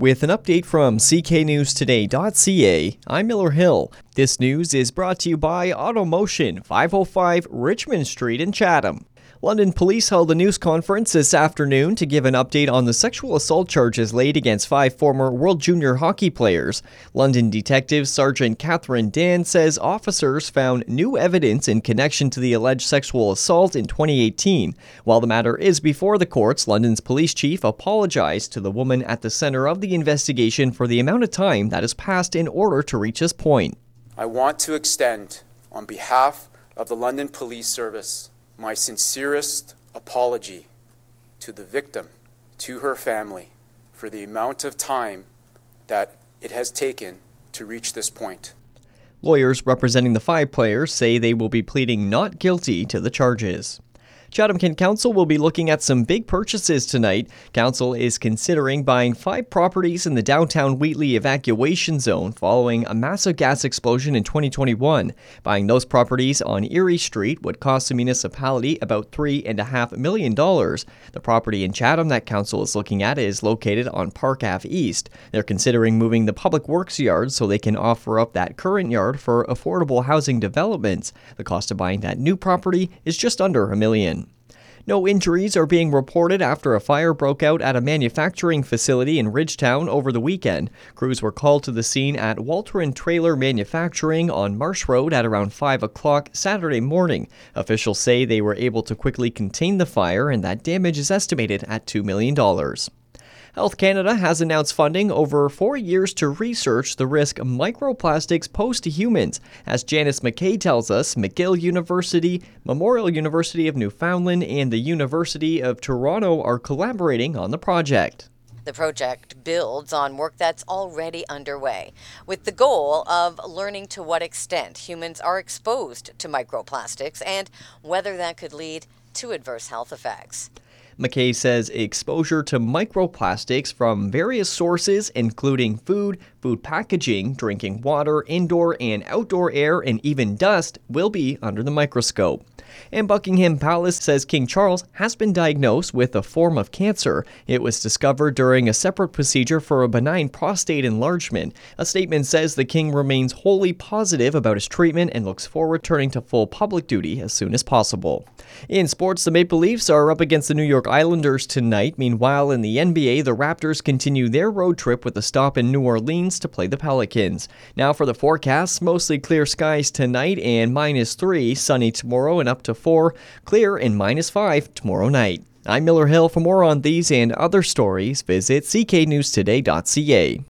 With an update from cknewstoday.ca, I'm Miller Hill. This news is brought to you by Automotion, 505 Richmond Street in Chatham. London police held a news conference this afternoon to give an update on the sexual assault charges laid against five former World Junior hockey players. London Detective Sergeant Katherine Dann says officers found new evidence in connection to the alleged sexual assault in 2018. While the matter is before the courts, London's police chief apologized to the woman at the center of the investigation for the amount of time that has passed in order to reach this point. I want to extend, on behalf of the London Police Service, my sincerest apology to the victim, to her family, for the amount of time that it has taken to reach this point. Lawyers representing the five players say they will be pleading not guilty to the charges. Chatham Kent Council will be looking at some big purchases tonight. Council is considering buying five properties in the downtown Wheatley evacuation zone following a massive gas explosion in 2021. Buying those properties on Erie Street would cost the municipality about $3.5 million. The property in Chatham that Council is looking at is located on Park Ave East. They're considering moving the public works yard so they can offer up that current yard for affordable housing developments. The cost of buying that new property is just under a million. No injuries are being reported after a fire broke out at a manufacturing facility in Ridgetown over the weekend. Crews were called to the scene at Walter and Trailer Manufacturing on Marsh Road at around 5 o'clock Saturday morning. Officials say they were able to quickly contain the fire and that damage is estimated at $2 million. Health Canada has announced funding over four years to research the risk microplastics pose to humans. As Janice McKay tells us, McGill University, Memorial University of Newfoundland, and the University of Toronto are collaborating on the project. The project builds on work that's already underway, with the goal of learning to what extent humans are exposed to microplastics and whether that could lead to adverse health effects. McKay says exposure to microplastics from various sources, including food, food packaging, drinking water, indoor and outdoor air, and even dust, will be under the microscope. And Buckingham Palace says King Charles has been diagnosed with a form of cancer. It was discovered during a separate procedure for a benign prostate enlargement. A statement says the king remains wholly positive about his treatment and looks forward to returning to full public duty as soon as possible. In sports, the Maple Leafs are up against the New York Islanders tonight. Meanwhile, in the NBA, the Raptors continue their road trip with a stop in New Orleans to play the Pelicans. Now for the forecast, mostly clear skies tonight and minus 3, sunny tomorrow and up to 4, clear and minus 5 tomorrow night. I'm Miller Hill. For more on these and other stories, visit cknewstoday.ca.